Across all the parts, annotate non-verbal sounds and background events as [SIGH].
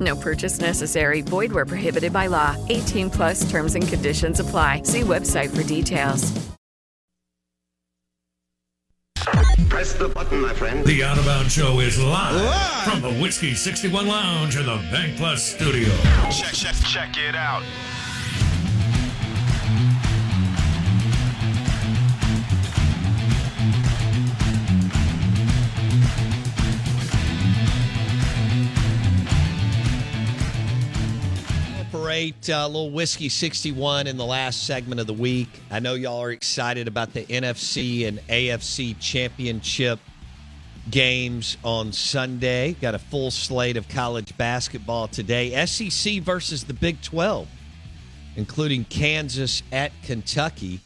No purchase necessary. Void where prohibited by law. 18 plus terms and conditions apply. See website for details. Press the button, my friend. The Out of Bounds Show is live, from the Whiskey 61 Lounge in the Bank Plus studio. Check, check, check it out. Operate uh, little whiskey 61 in the last segment of the week. I know y'all are excited about the NFC and AFC championship games on Sunday. Got a full slate of college basketball today. SEC versus the Big 12, including Kansas at Kentucky.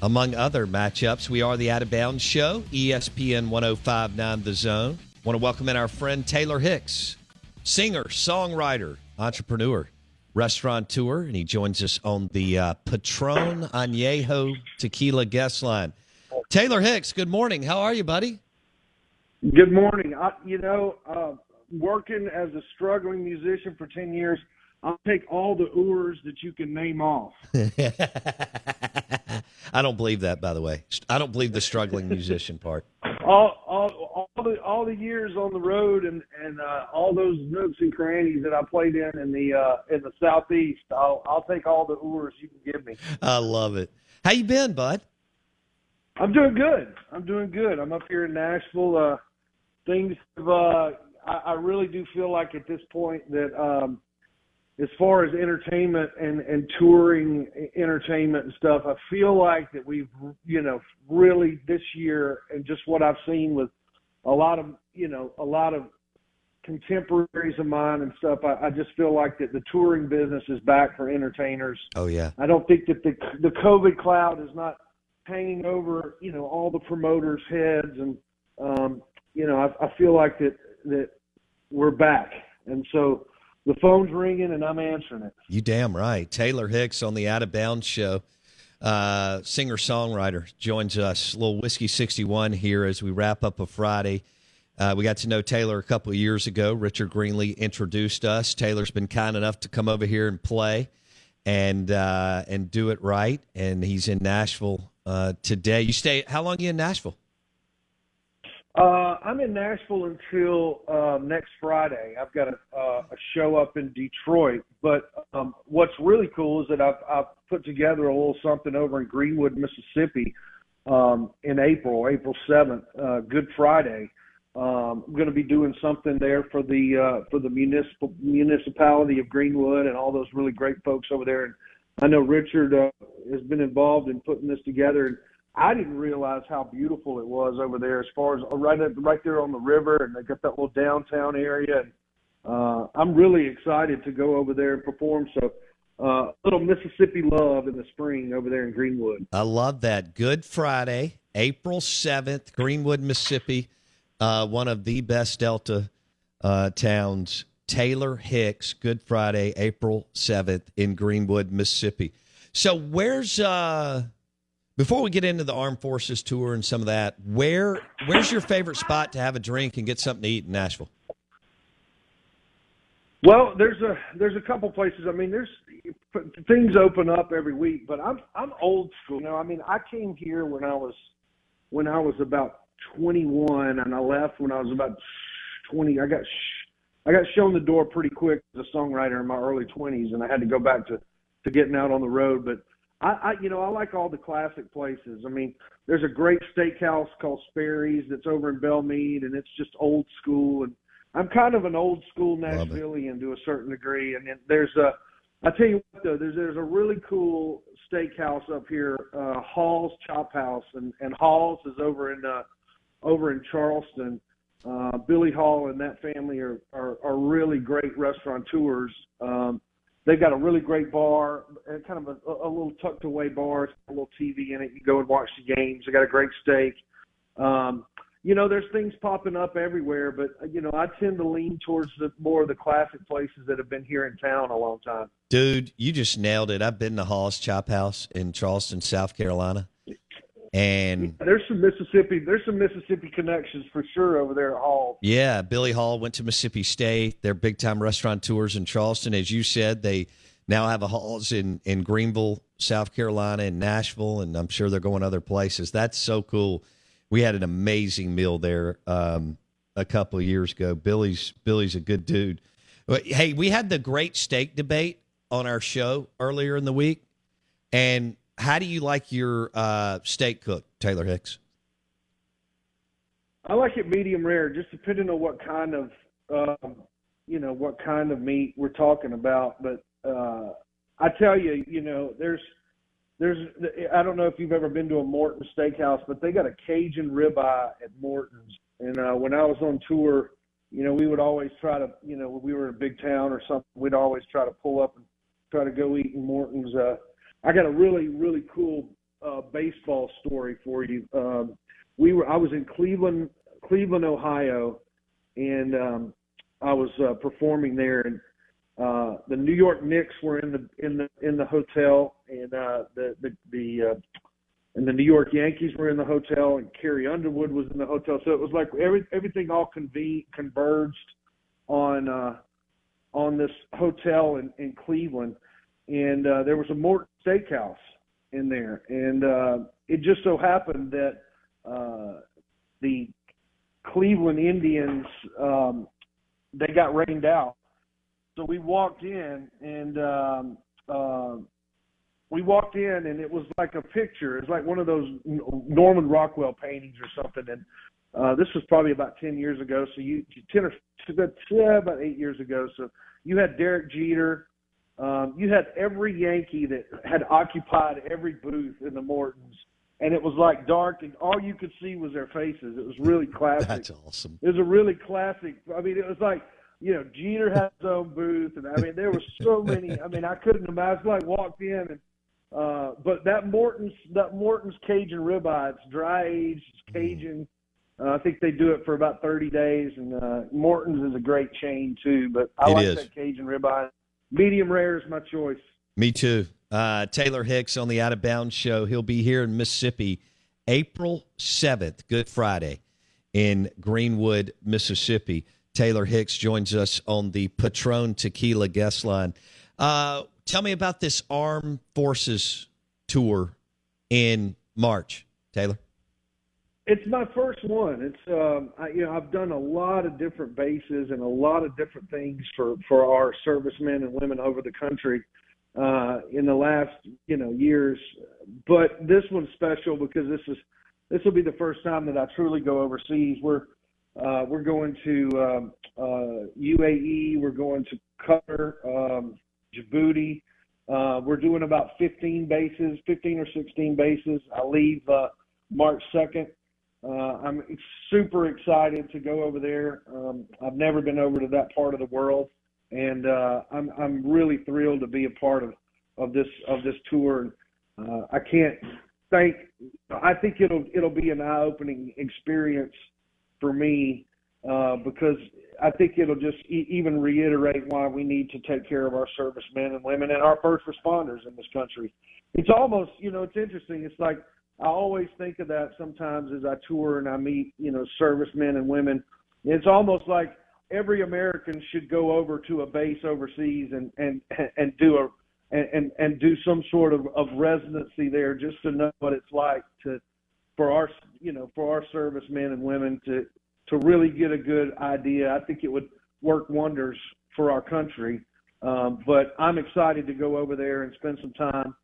Among other matchups, we are the Out of Bounds Show, ESPN 1059 The Zone. Want to welcome in our friend Taylor Hicks, singer, songwriter, entrepreneur, restaurateur, and he joins us on the uh, Patron Añejo Tequila guest line. Taylor Hicks, good morning. How are you, buddy? Good morning. I, you know, uh, working as a struggling musician for 10 years, I'll take all the oars that you can name off. [LAUGHS] I don't believe that, by the way. I don't believe the struggling musician part. All, all, all the all the years on the road and and uh, all those nooks and crannies that I played in in the uh, in the southeast. I'll I'll take all the oars you can give me. I love it. How you been, bud? I'm doing good. I'm doing good. I'm up here in Nashville. Uh, things have, uh, I, I really do feel like at this point that um, as far as entertainment and, and touring entertainment and stuff, I feel like that we've, you know, really this year and just what I've seen with a lot of, you know, a lot of contemporaries of mine and stuff, I, I just feel like that the touring business is back for entertainers. Oh yeah. I don't think that the the COVID cloud is not hanging over, you know, all the promoters' heads, and um, you know, I, I feel like that that we're back, and so the phone's ringing and I'm answering it. You damn right. Taylor Hicks on the Out of Bounds show, uh, singer songwriter, joins us. little whiskey sixty one here as we wrap up a Friday. Uh, we got to know Taylor a couple of years ago. Richard Greenlee introduced us. Taylor's been kind enough to come over here and play and uh, and do it right. And he's in Nashville uh, today. You stay? How long you in Nashville? Uh, I'm in Nashville until uh, next Friday. I've got a, uh, a show up in Detroit. But um, what's really cool is that I've, I've put together a little something over in Greenwood, Mississippi, um, in April, April 7th, uh, Good Friday. Um, I'm going to be doing something there for the uh, for the municipal municipality of Greenwood and all those really great folks over there. And I know Richard uh, has been involved in putting this together. And I didn't realize how beautiful it was over there, as far as uh, right up, right there on the river, and they got that little downtown area. And uh, I'm really excited to go over there and perform. So, uh, little Mississippi love in the spring over there in Greenwood. I love that. Good Friday, April 7th, Greenwood, Mississippi. Uh, one of the best Delta uh, towns. Taylor Hicks, Good Friday, April 7th in Greenwood, Mississippi. So, where's uh, Before we get into the Armed Forces tour and some of that, where where's your favorite spot to have a drink and get something to eat in Nashville? Well, there's a there's a couple places. I mean, there's things open up every week, but I'm I'm old school. You know, I mean, I came here when I was when I was about 21, and I left when I was about 20. I got I got shown the door pretty quick as a songwriter in my early 20s, and I had to go back to to getting out on the road. But I, I you know I like all the classic places. I mean, there's a great steakhouse called Sperry's that's over in Belle Meade, and it's just old school. And I'm kind of an old school Nashvilleian to a certain degree. And then there's a I tell you what though, there's there's a really cool steakhouse up here, uh, Hall's Chop House, and and Hall's is over in uh, over in Charleston. Uh, Billy Hall and that family are, are, are really great restaurateurs. Um, they've got a really great bar, and kind of a, a little tucked away bar. It's got a little TV in it. You go and watch the games. They got a great steak. Um, you know, there's things popping up everywhere, but you know, I tend to lean towards the more of the classic places that have been here in town a long time. Dude, you just nailed it. I've been to Hall's Chop House in Charleston, South Carolina. And there's some Mississippi, there's some Mississippi connections for sure over there at Hall. Yeah, Billy Hall went to Mississippi State. They're big time restaurant tours in Charleston, as you said. They now have a Halls in in Greenville, South Carolina, and Nashville, and I'm sure they're going other places. That's so cool. We had an amazing meal there um, a couple of years ago. Billy's Billy's a good dude. But, hey, we had the great steak debate on our show earlier in the week, and how do you like your uh, steak cooked, Taylor Hicks? I like it medium rare, just depending on what kind of, um, you know, what kind of meat we're talking about. But uh, I tell you, you know, there's, there's, I don't know if you've ever been to a Morton Steakhouse, but they got a Cajun ribeye at Morton's. And uh, when I was on tour, you know, we would always try to, you know, when we were in a big town or something, we'd always try to pull up and try to go eat in Morton's. Uh, I got a really really cool uh, baseball story for you. Um, we were I was in Cleveland Cleveland Ohio, and um, I was uh, performing there, and uh, the New York Knicks were in the in the in the hotel, and uh, the the the uh, and the New York Yankees were in the hotel, and Carrie Underwood was in the hotel. So it was like every everything all convened converged on uh, on this hotel in, in Cleveland and uh, there was a Morton Steakhouse in there, and uh, it just so happened that uh, the Cleveland Indians um, they got rained out, so we walked in and. Um, uh, we walked in and it was like a picture. It's like one of those Norman Rockwell paintings or something. And uh, this was probably about ten years ago. So you ten or about eight years ago. So you had Derek Jeter, um, you had every Yankee that had occupied every booth in the Mortons, and it was like dark, and all you could see was their faces. It was really classic. That's awesome. It was a really classic. I mean, it was like you know Jeter had his own booth, and I mean there were so many. I mean, I couldn't imagine. Like walked in and. Uh, but that Morton's that Morton's Cajun ribeye, it's dry aged, it's Cajun. Uh, I think they do it for about 30 days, and uh, Morton's is a great chain too. But I It like is. that Cajun ribeye. Medium rare is my choice. Me too. Uh, Taylor Hicks on the Out of Bounds show. He'll be here in Mississippi April 7th, Good Friday, in Greenwood, Mississippi. Taylor Hicks joins us on the Patron Tequila guest line. Uh, tell me about this Armed Forces tour in March, Taylor. It's my first one. It's um, I, you know I've done a lot of different bases and a lot of different things for for our servicemen and women over the country uh, in the last you know years. But this one's special because this is this will be the first time that I truly go overseas. We're uh, we're going to um, uh, UAE. We're going to Qatar, um, Djibouti. Uh, we're doing about 15 bases, 15 or 16 bases. I leave uh, March 2nd. Uh, I'm super excited to go over there. Um, I've never been over to that part of the world, and uh, I'm I'm really thrilled to be a part of of this of this tour. And uh, I can't thank. I think it'll it'll be an eye opening experience for me uh, because I think it'll just e- even reiterate why we need to take care of our servicemen and women and our first responders in this country. It's almost you know it's interesting. It's like I always think of that sometimes as I tour and I meet, you know, servicemen and women. It's almost like every American should go over to a base overseas and and and do a and and do some sort of of residency there just to know what it's like to for our you know for our servicemen and women to to really get a good idea. I think it would work wonders for our country. Um, but I'm excited to go over there and spend some time,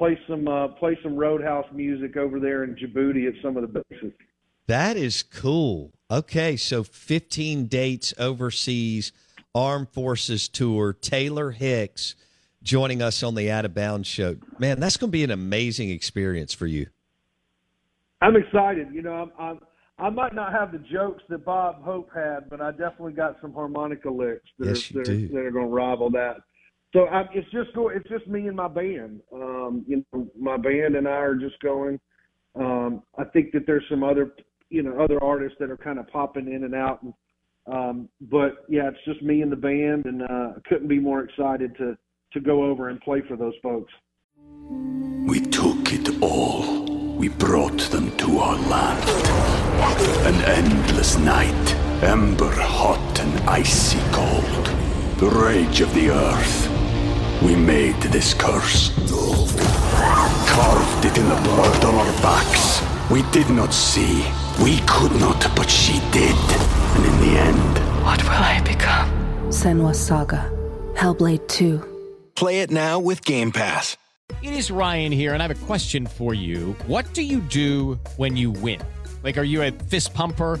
play some uh, play some Roadhouse music over there in Djibouti at some of the bases. That is cool. Okay, so 15 dates overseas, Armed Forces tour. Taylor Hicks joining us on the Out of Bounds show. Man, that's going to be an amazing experience for you. I'm excited. You know, I'm, I'm I might not have the jokes that Bob Hope had, but I definitely got some harmonica licks that yes, are, that, are, that are going to rival that. So I, it's just go, it's just me and my band. Um, you know, my band and I are just going. Um, I think that there's some other, you know, other artists that are kind of popping in and out. And, um, but yeah, it's just me and the band, and uh, I couldn't be more excited to to go over and play for those folks. We took it all. We brought them to our land. An endless night, ember hot and icy cold. The rage of the earth. We made this curse. Carved it in the blood on our backs. We did not see. We could not, but she did. And in the end. What will I become? Senua's Saga. Hellblade 2. Play it now with Game Pass. It is Ryan here, and I have a question for you. What do you do when you win? Like, are you a fist pumper?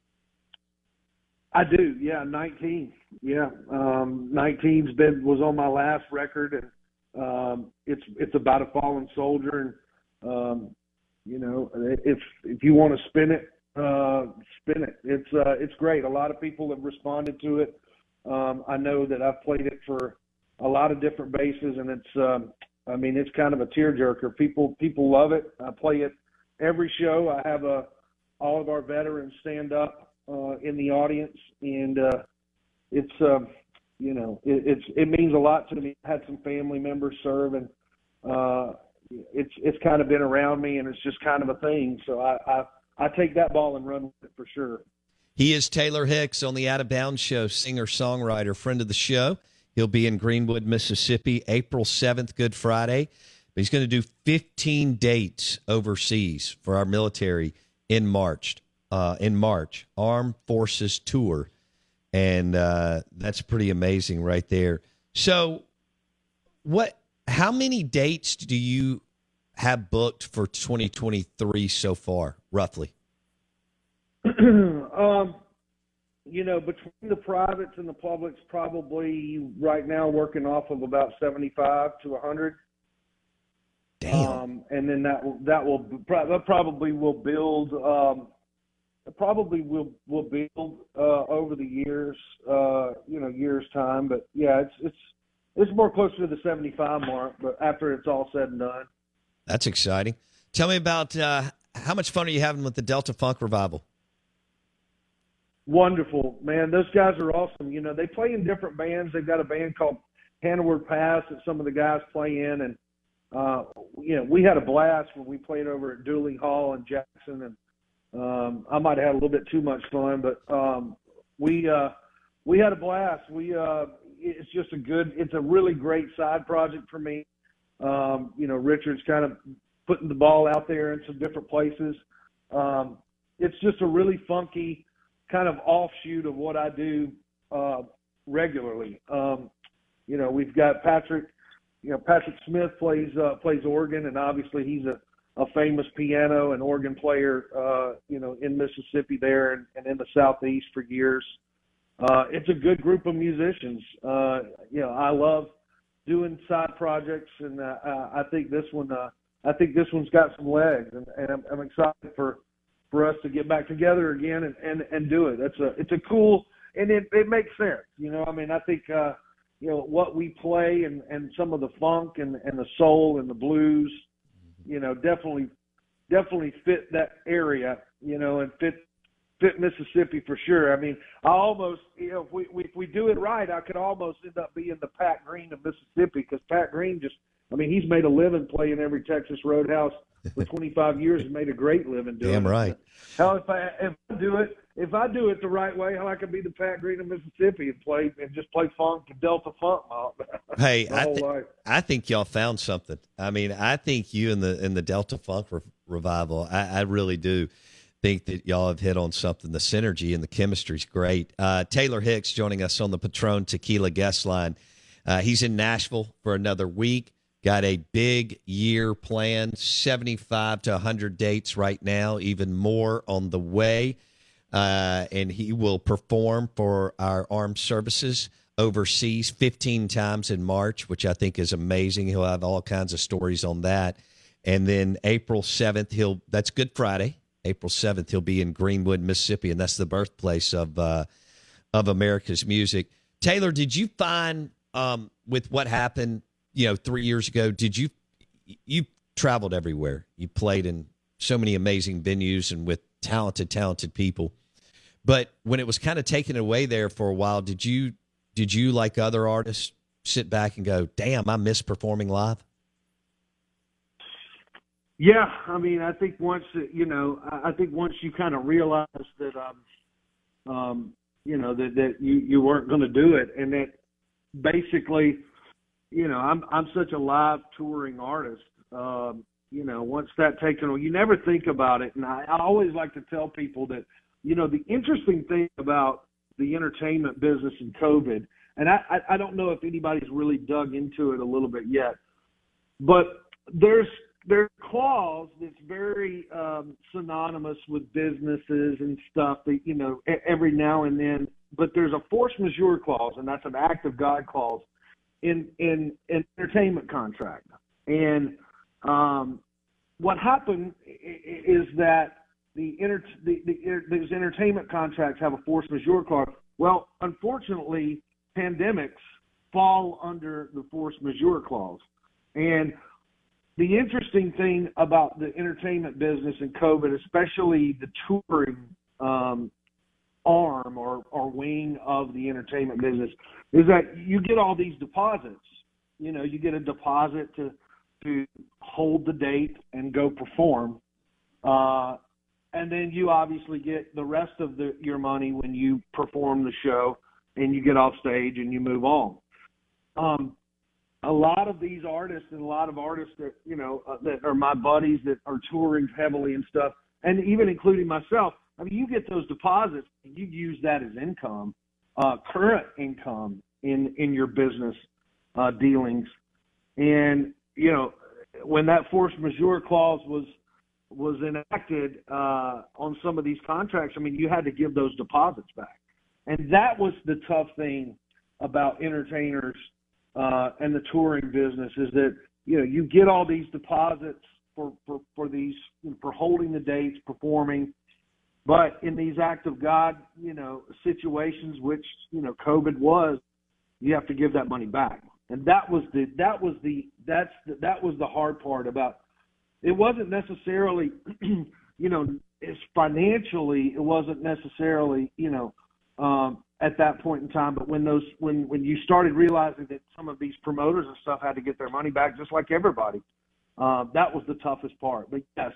I do, yeah. Nineteen, yeah. Um, 19's been was on my last record, and um, it's it's about a fallen soldier, and um, you know, if if you want to spin it, uh, spin it. It's uh, it's great. A lot of people have responded to it. Um, I know that I've played it for a lot of different bases, and it's um, I mean it's kind of a tearjerker. People people love it. I play it every show. I have a all of our veterans stand up uh, in the audience, and uh, it's uh, you know it, it's it means a lot to me. I had some family members serve, and uh, it's it's kind of been around me, and it's just kind of a thing. So I I, I take that ball and run with it for sure. He is Taylor Hicks on the Out of Bounds Show, singer songwriter, friend of the show. He'll be in Greenwood, Mississippi, April seventh, Good Friday. But he's going to do 15 dates overseas for our military in March uh, in March, Armed Forces Tour. And uh, that's pretty amazing right there. So, what? How many dates do you have booked for 2023 so far, roughly? [CLEARS THROAT] um, you know, between the privates and the publics, probably right now working off of about 75 to 100. Damn. Um, and then that that will that probably will build um, probably will will build uh, over the years, uh, you know, years time. But yeah, it's it's it's more closer to the 75 mark. But after it's all said and done, that's exciting. Tell me about uh, how much fun are you having with the Delta Funk revival? Wonderful, man. Those guys are awesome. You know, they play in different bands. They've got a band called Handward Pass that some of the guys play in, and uh, you know, we had a blast when we played over at Duling Hall in Jackson, and um, I might have had a little bit too much fun, but um, we uh, we had a blast. We uh, it's just a good, it's a really great side project for me. Um, you know, Richard's kind of putting the ball out there in some different places. Um, it's just a really funky kind of offshoot of what I do uh, regularly. Um, you know, we've got Patrick. You know, Patrick Smith plays uh, plays organ, and obviously he's a a famous piano and organ player, uh, you know, in Mississippi there and, and in the southeast for years. Uh, it's a good group of musicians. Uh, you know, I love doing side projects, and uh, I think this one, uh, I think this one's got some legs, and, and I'm, I'm excited for for us to get back together again and and, and do it. That's a it's a cool and it it makes sense. You know, I mean, I think uh, you know what we play and and some of the funk and and the soul and the blues, you know, definitely definitely fit that area. You know, and fit fit Mississippi for sure. I mean, I almost, you know, if we, if we do it right, I could almost end up being the Pat Green of Mississippi because Pat Green just, I mean, he's made a living playing every Texas Roadhouse for 25 years and made a great living doing it. Damn it. right. Hell, if I if I do it, if I do it the right way, hell, I could be the Pat Green of Mississippi and play and just play funk and Delta funk. [LAUGHS] Hey, I, life. I think y'all found something. I mean, I think you and the in the Delta Funk re- revival. I, I really do think that y'all have hit on something. The synergy and the chemistry is great. Uh, Taylor Hicks joining us on the Patron Tequila guest line. Uh, he's in Nashville for another week. Got a big year planned, 75 to 100 dates right now, even more on the way. Uh, and he will perform for our armed services overseas 15 times in March, which I think is amazing. He'll have all kinds of stories on that. And then April 7th, he'll that's Good Friday. April 7th, he'll be in Greenwood, Mississippi, and that's the birthplace of uh, of America's music. Taylor, did you find um, with what happened, you know, three years ago? Did you you traveled everywhere? You played in so many amazing venues and with talented, talented people. But when it was kind of taken away there for a while, did you did you like other artists sit back and go, "Damn, I miss performing live"? Yeah, I mean, I think once you know, I think once you kind of realize that, um, um, you know, that that you you weren't going to do it, and that basically, you know, I'm I'm such a live touring artist. Um, you know, once that taken, away, you never think about it, and I, I always like to tell people that, you know, the interesting thing about the entertainment business and COVID, and I I, I don't know if anybody's really dug into it a little bit yet, but there's there's clause that's very um, synonymous with businesses and stuff that you know every now and then. But there's a force majeure clause, and that's an act of God clause in in an entertainment contract. And um, what happened is that the, inter- the, the these entertainment contracts have a force majeure clause. Well, unfortunately, pandemics fall under the force majeure clause, and the interesting thing about the entertainment business and COVID, especially the touring um, arm or, or wing of the entertainment business, is that you get all these deposits. You know, you get a deposit to to hold the date and go perform, uh, and then you obviously get the rest of the, your money when you perform the show and you get off stage and you move on. Um, a lot of these artists and a lot of artists that you know uh, that are my buddies that are touring heavily and stuff, and even including myself. I mean, you get those deposits, and you use that as income, uh, current income in in your business uh, dealings, and you know when that force majeure clause was was enacted uh, on some of these contracts, I mean, you had to give those deposits back, and that was the tough thing about entertainers uh, and the touring business is that you know you get all these deposits for for for these for holding the dates, performing, but in these act of God you know situations, which you know COVID was, you have to give that money back, and that was the that was the that's the, that was the hard part about it wasn't necessarily [CLEARS THROAT] you know it's financially it wasn't necessarily you know um at that point in time. But when those when when you started realizing that some of these promoters and stuff had to get their money back just like everybody uh, that was the toughest part. But yes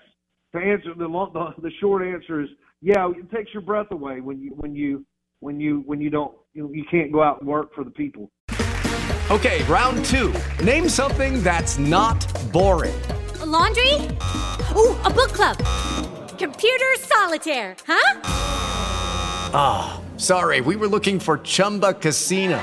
to answer the long the, the short answer is yeah it takes your breath away when you when you when you when you don't you, you can't go out and work for the people Okay, round two. Name something that's not boring. A laundry? Ooh, a book club. Computer solitaire, huh? Ah, sorry, we were looking for Chumba Casino.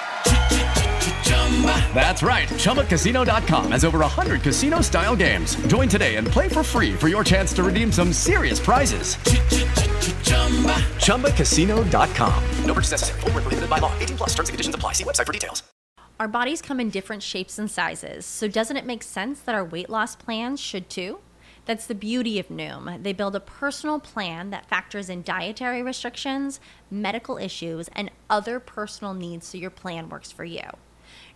That's right. ChumbaCasino.com has over 100 casino style games. Join today and play for free for your chance to redeem some serious prizes. ChumbaCasino.com. No purchase necessary. Full prohibited by law. 18 plus terms and conditions apply. See website for details. Our bodies come in different shapes and sizes. So doesn't it make sense that our weight loss plans should too? That's the beauty of Noom. They build a personal plan that factors in dietary restrictions, medical issues, and other personal needs so your plan works for you.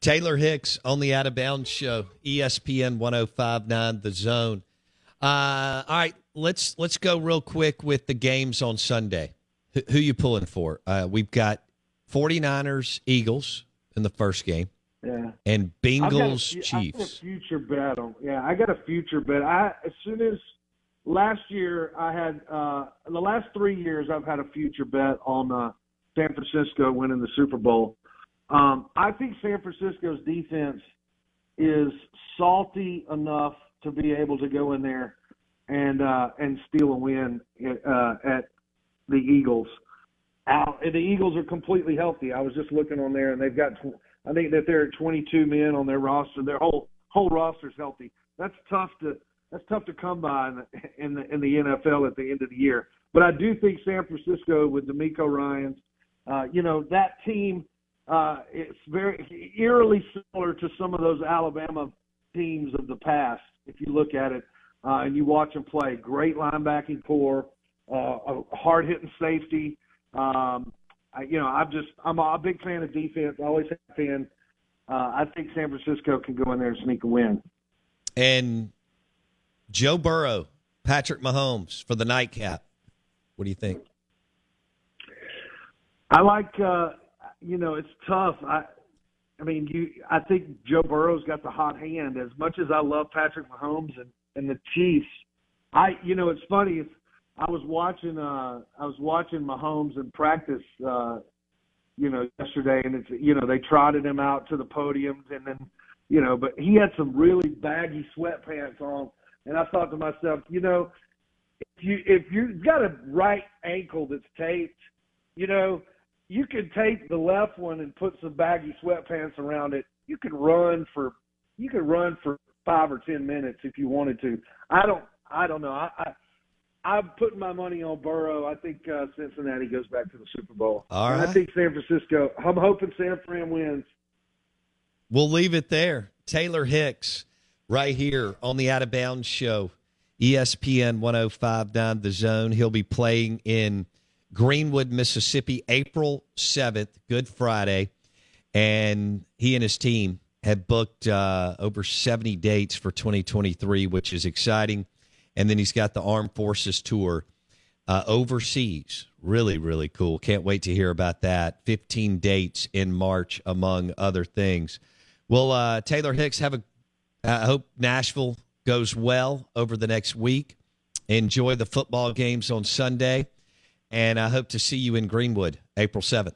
Taylor Hicks on the Out of Bounds Show, ESPN 1059 The Zone. Uh, all right, let's let's go real quick with the games on Sunday. Who, who you pulling for? Uh, we've got 49ers, Eagles in the first game. Yeah. And Bengals, a, Chiefs. I got a future bet on. Yeah, I got a future bet. I as soon as last year I had uh the last three years I've had a future bet on uh San Francisco winning the Super Bowl. Um, I think San Francisco's defense is salty enough to be able to go in there and uh, and steal a win uh, at the Eagles. Out, the Eagles are completely healthy. I was just looking on there, and they've got. I think that they're at 22 men on their roster. Their whole whole roster's healthy. That's tough to that's tough to come by in the, in the in the NFL at the end of the year. But I do think San Francisco with DeMeco Ryans, uh, you know that team uh, it's very eerily similar to some of those Alabama teams of the past. If you look at it uh, and you watch them play, great linebacking corps, uh, a hard hitting safety. Um, I, you know, I'm just I'm a, big fan of defense. I always have been. Uh, I think San Francisco can go in there and sneak a win. And Joe Burrow, Patrick Mahomes for the nightcap. What do you think? I like. Uh, you know, it's tough. I, I mean, you. I think Joe Burrow's got the hot hand. As much as I love Patrick Mahomes and and the Chiefs, I, you know, it's funny. I was watching. uh I was watching Mahomes in practice. uh you know, yesterday, and it's you know they trotted him out to the podiums, and then you know, but he had some really baggy sweatpants on, and I thought to myself, you know, if you if you've got a right ankle that's taped, you know, you could take the left one and put some baggy sweatpants around it. You could run for you could run for five or ten minutes if you wanted to. I don't I don't know. I, I I'm putting my money on Burrow. I think uh, Cincinnati goes back to the Super Bowl. All right. I think San Francisco. I'm hoping San Fran wins. We'll leave it there. Taylor Hicks, right here on the Out of Bounds Show, ESPN 1059 The Zone. He'll be playing in Greenwood, Mississippi, April 7th, Good Friday. And he and his team have booked uh, over 70 dates for 2023, which is exciting. And then he's got the Armed Forces Tour uh, overseas. Really, really cool. Can't wait to hear about that. 15 dates in March, among other things. Well, uh, Taylor Hicks, have a. I hope Nashville goes well over the next week. Enjoy the football games on Sunday and I hope to see you in Greenwood April 7th.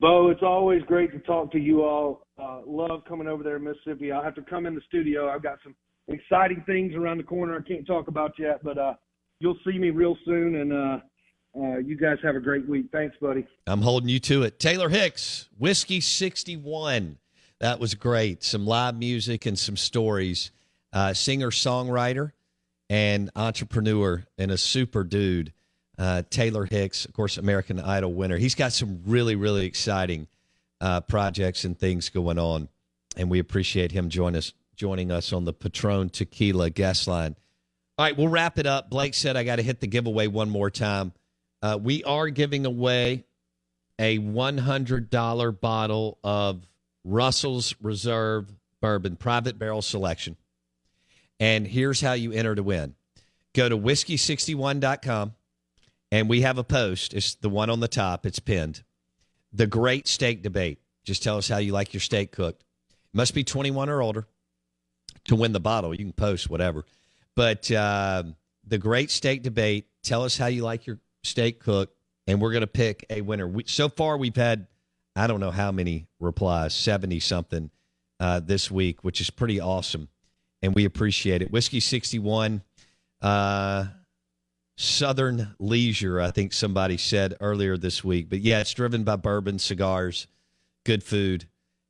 Bo, it's always great to talk to you all. Uh, love coming over there in Mississippi. I'll have to come in the studio. I've got some exciting things around the corner I can't talk about yet, but uh, you'll see me real soon. And uh, uh, you guys have a great week. Thanks, buddy. I'm holding you to it. Taylor Hicks, Whiskey 61. That was great. Some live music and some stories. Uh, singer, songwriter, and entrepreneur, and a super dude uh, Taylor Hicks, of course, American Idol winner. He's got some really, really exciting uh, projects and things going on, and we appreciate him join us, joining us on the Patron Tequila guest line All right, we'll wrap it up. Blake said I got to hit the giveaway one more time. Uh, we are giving away a $100 bottle of Russell's Reserve Bourbon Private Barrel Selection. And here's how you enter to win go to whiskey61.com, and we have a post. It's the one on the top, it's pinned. The Great Steak Debate. Just tell us how you like your steak cooked. Must be 21 or older to win the bottle. You can post whatever. But uh, the Great Steak Debate. Tell us how you like your steak cooked, and we're going to pick a winner. We, so far, we've had I don't know how many replies, seventy something uh, this week, which is pretty awesome, and we appreciate it. Whiskey sixty one, uh, Southern Leisure. I think somebody said earlier this week, but yeah, it's driven by bourbon, cigars, good food,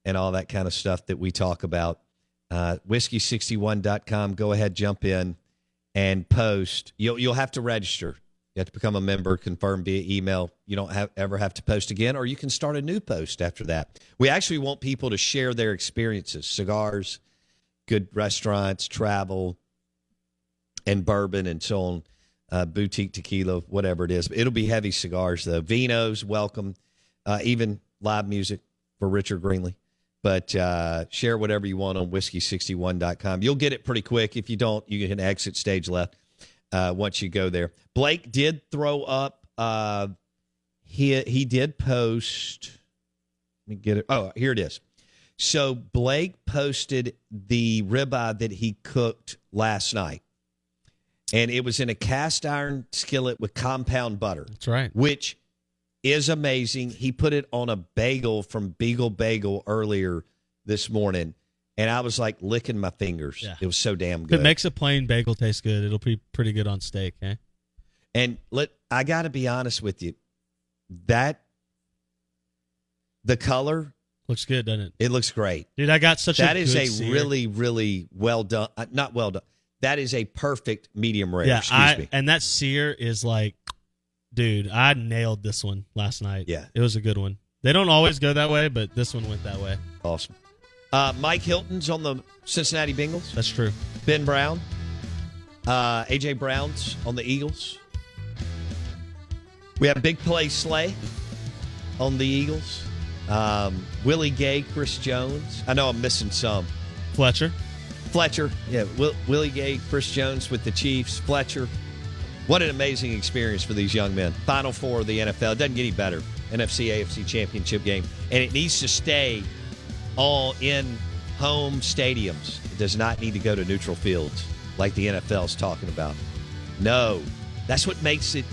and all that kind of stuff that we talk about. Uh, whiskey61.com. Go ahead, jump in and post. You'll you'll have to register. You have to become a member, confirm via email. You don't have, ever have to post again, or you can start a new post after that. We actually want people to share their experiences cigars, good restaurants, travel, and bourbon, and so on. Uh, boutique tequila, whatever it is. It'll be heavy cigars, though. Vinos, welcome. Uh, even live music for Richard Greenley. But uh, share whatever you want on whiskey61.com. You'll get it pretty quick. If you don't, you can exit stage left uh, once you go there. Blake did throw up. Uh, he he did post. Let me get it. Oh, here it is. So Blake posted the ribeye that he cooked last night, and it was in a cast iron skillet with compound butter. That's right. Which is amazing. He put it on a bagel from Beagle Bagel earlier this morning, and I was like licking my fingers. Yeah. It was so damn If good. it makes a plain bagel taste good, it'll be pretty good on steak, eh? And let I got to be honest with you, that the color looks good, doesn't it? It looks great, Dude, I got such a That is good a sear. really, really well done. uh, Not well done. That is a perfect medium rare. yeah, excuse I, me. and that sear is like, dude, I nailed this one last night. Yeah. it was a good one. They don't always go that way, but this one went that way. Awesome. Uh, Mike Hilton's on the Cincinnati Bengals. That's true. Ben Brown, uh, AJ Brown's on the Eagles. We have Big Play Slay on the Eagles. Um, Willie Gay, Chris Jones. I know I'm missing some. Fletcher. Fletcher, yeah. Will, Willie Gay, Chris Jones with the Chiefs. Fletcher. What an amazing experience for these young men. Final four of the NFL. It doesn't get any better. NFC, AFC championship game. And it needs to stay all in home stadiums. It does not need to go to neutral fields like the NFL's talking about. No. That's what makes it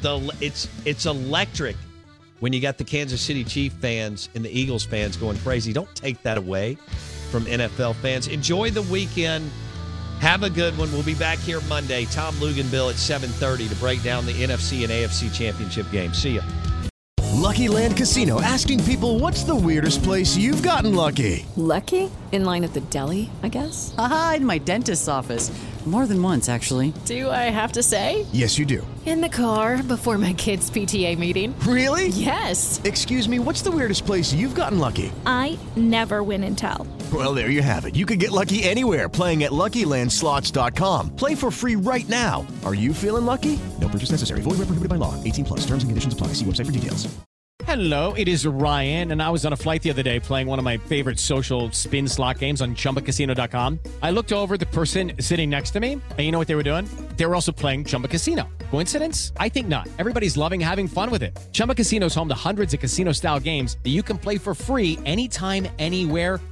the it's it's electric when you got the Kansas City Chief fans and the Eagles fans going crazy. Don't take that away from NFL fans. Enjoy the weekend. Have a good one. We'll be back here Monday. Tom Luginbill at 7:30 to break down the NFC and AFC championship game. See ya. Lucky Land Casino asking people what's the weirdest place you've gotten lucky? Lucky? In line at the deli, I guess? Aha, in my dentist's office. More than once, actually. Do I have to say? Yes, you do. In the car before my kids' PTA meeting. Really? Yes. Excuse me, what's the weirdest place you've gotten lucky? I never win and tell. Well, there you have it. You can get lucky anywhere playing at LuckyLandSlots.com. Play for free right now. Are you feeling lucky? No purchase necessary. Void where prohibited by law. 18 plus. Terms and conditions apply. See website for details. Hello, it is Ryan, and I was on a flight the other day playing one of my favorite social spin slot games on chumbacasino.com. I looked over the person sitting next to me, and you know what they were doing? They were also playing Chumba Casino. Coincidence? I think not. Everybody's loving having fun with it. Chumba Casino is home to hundreds of casino style games that you can play for free anytime, anywhere,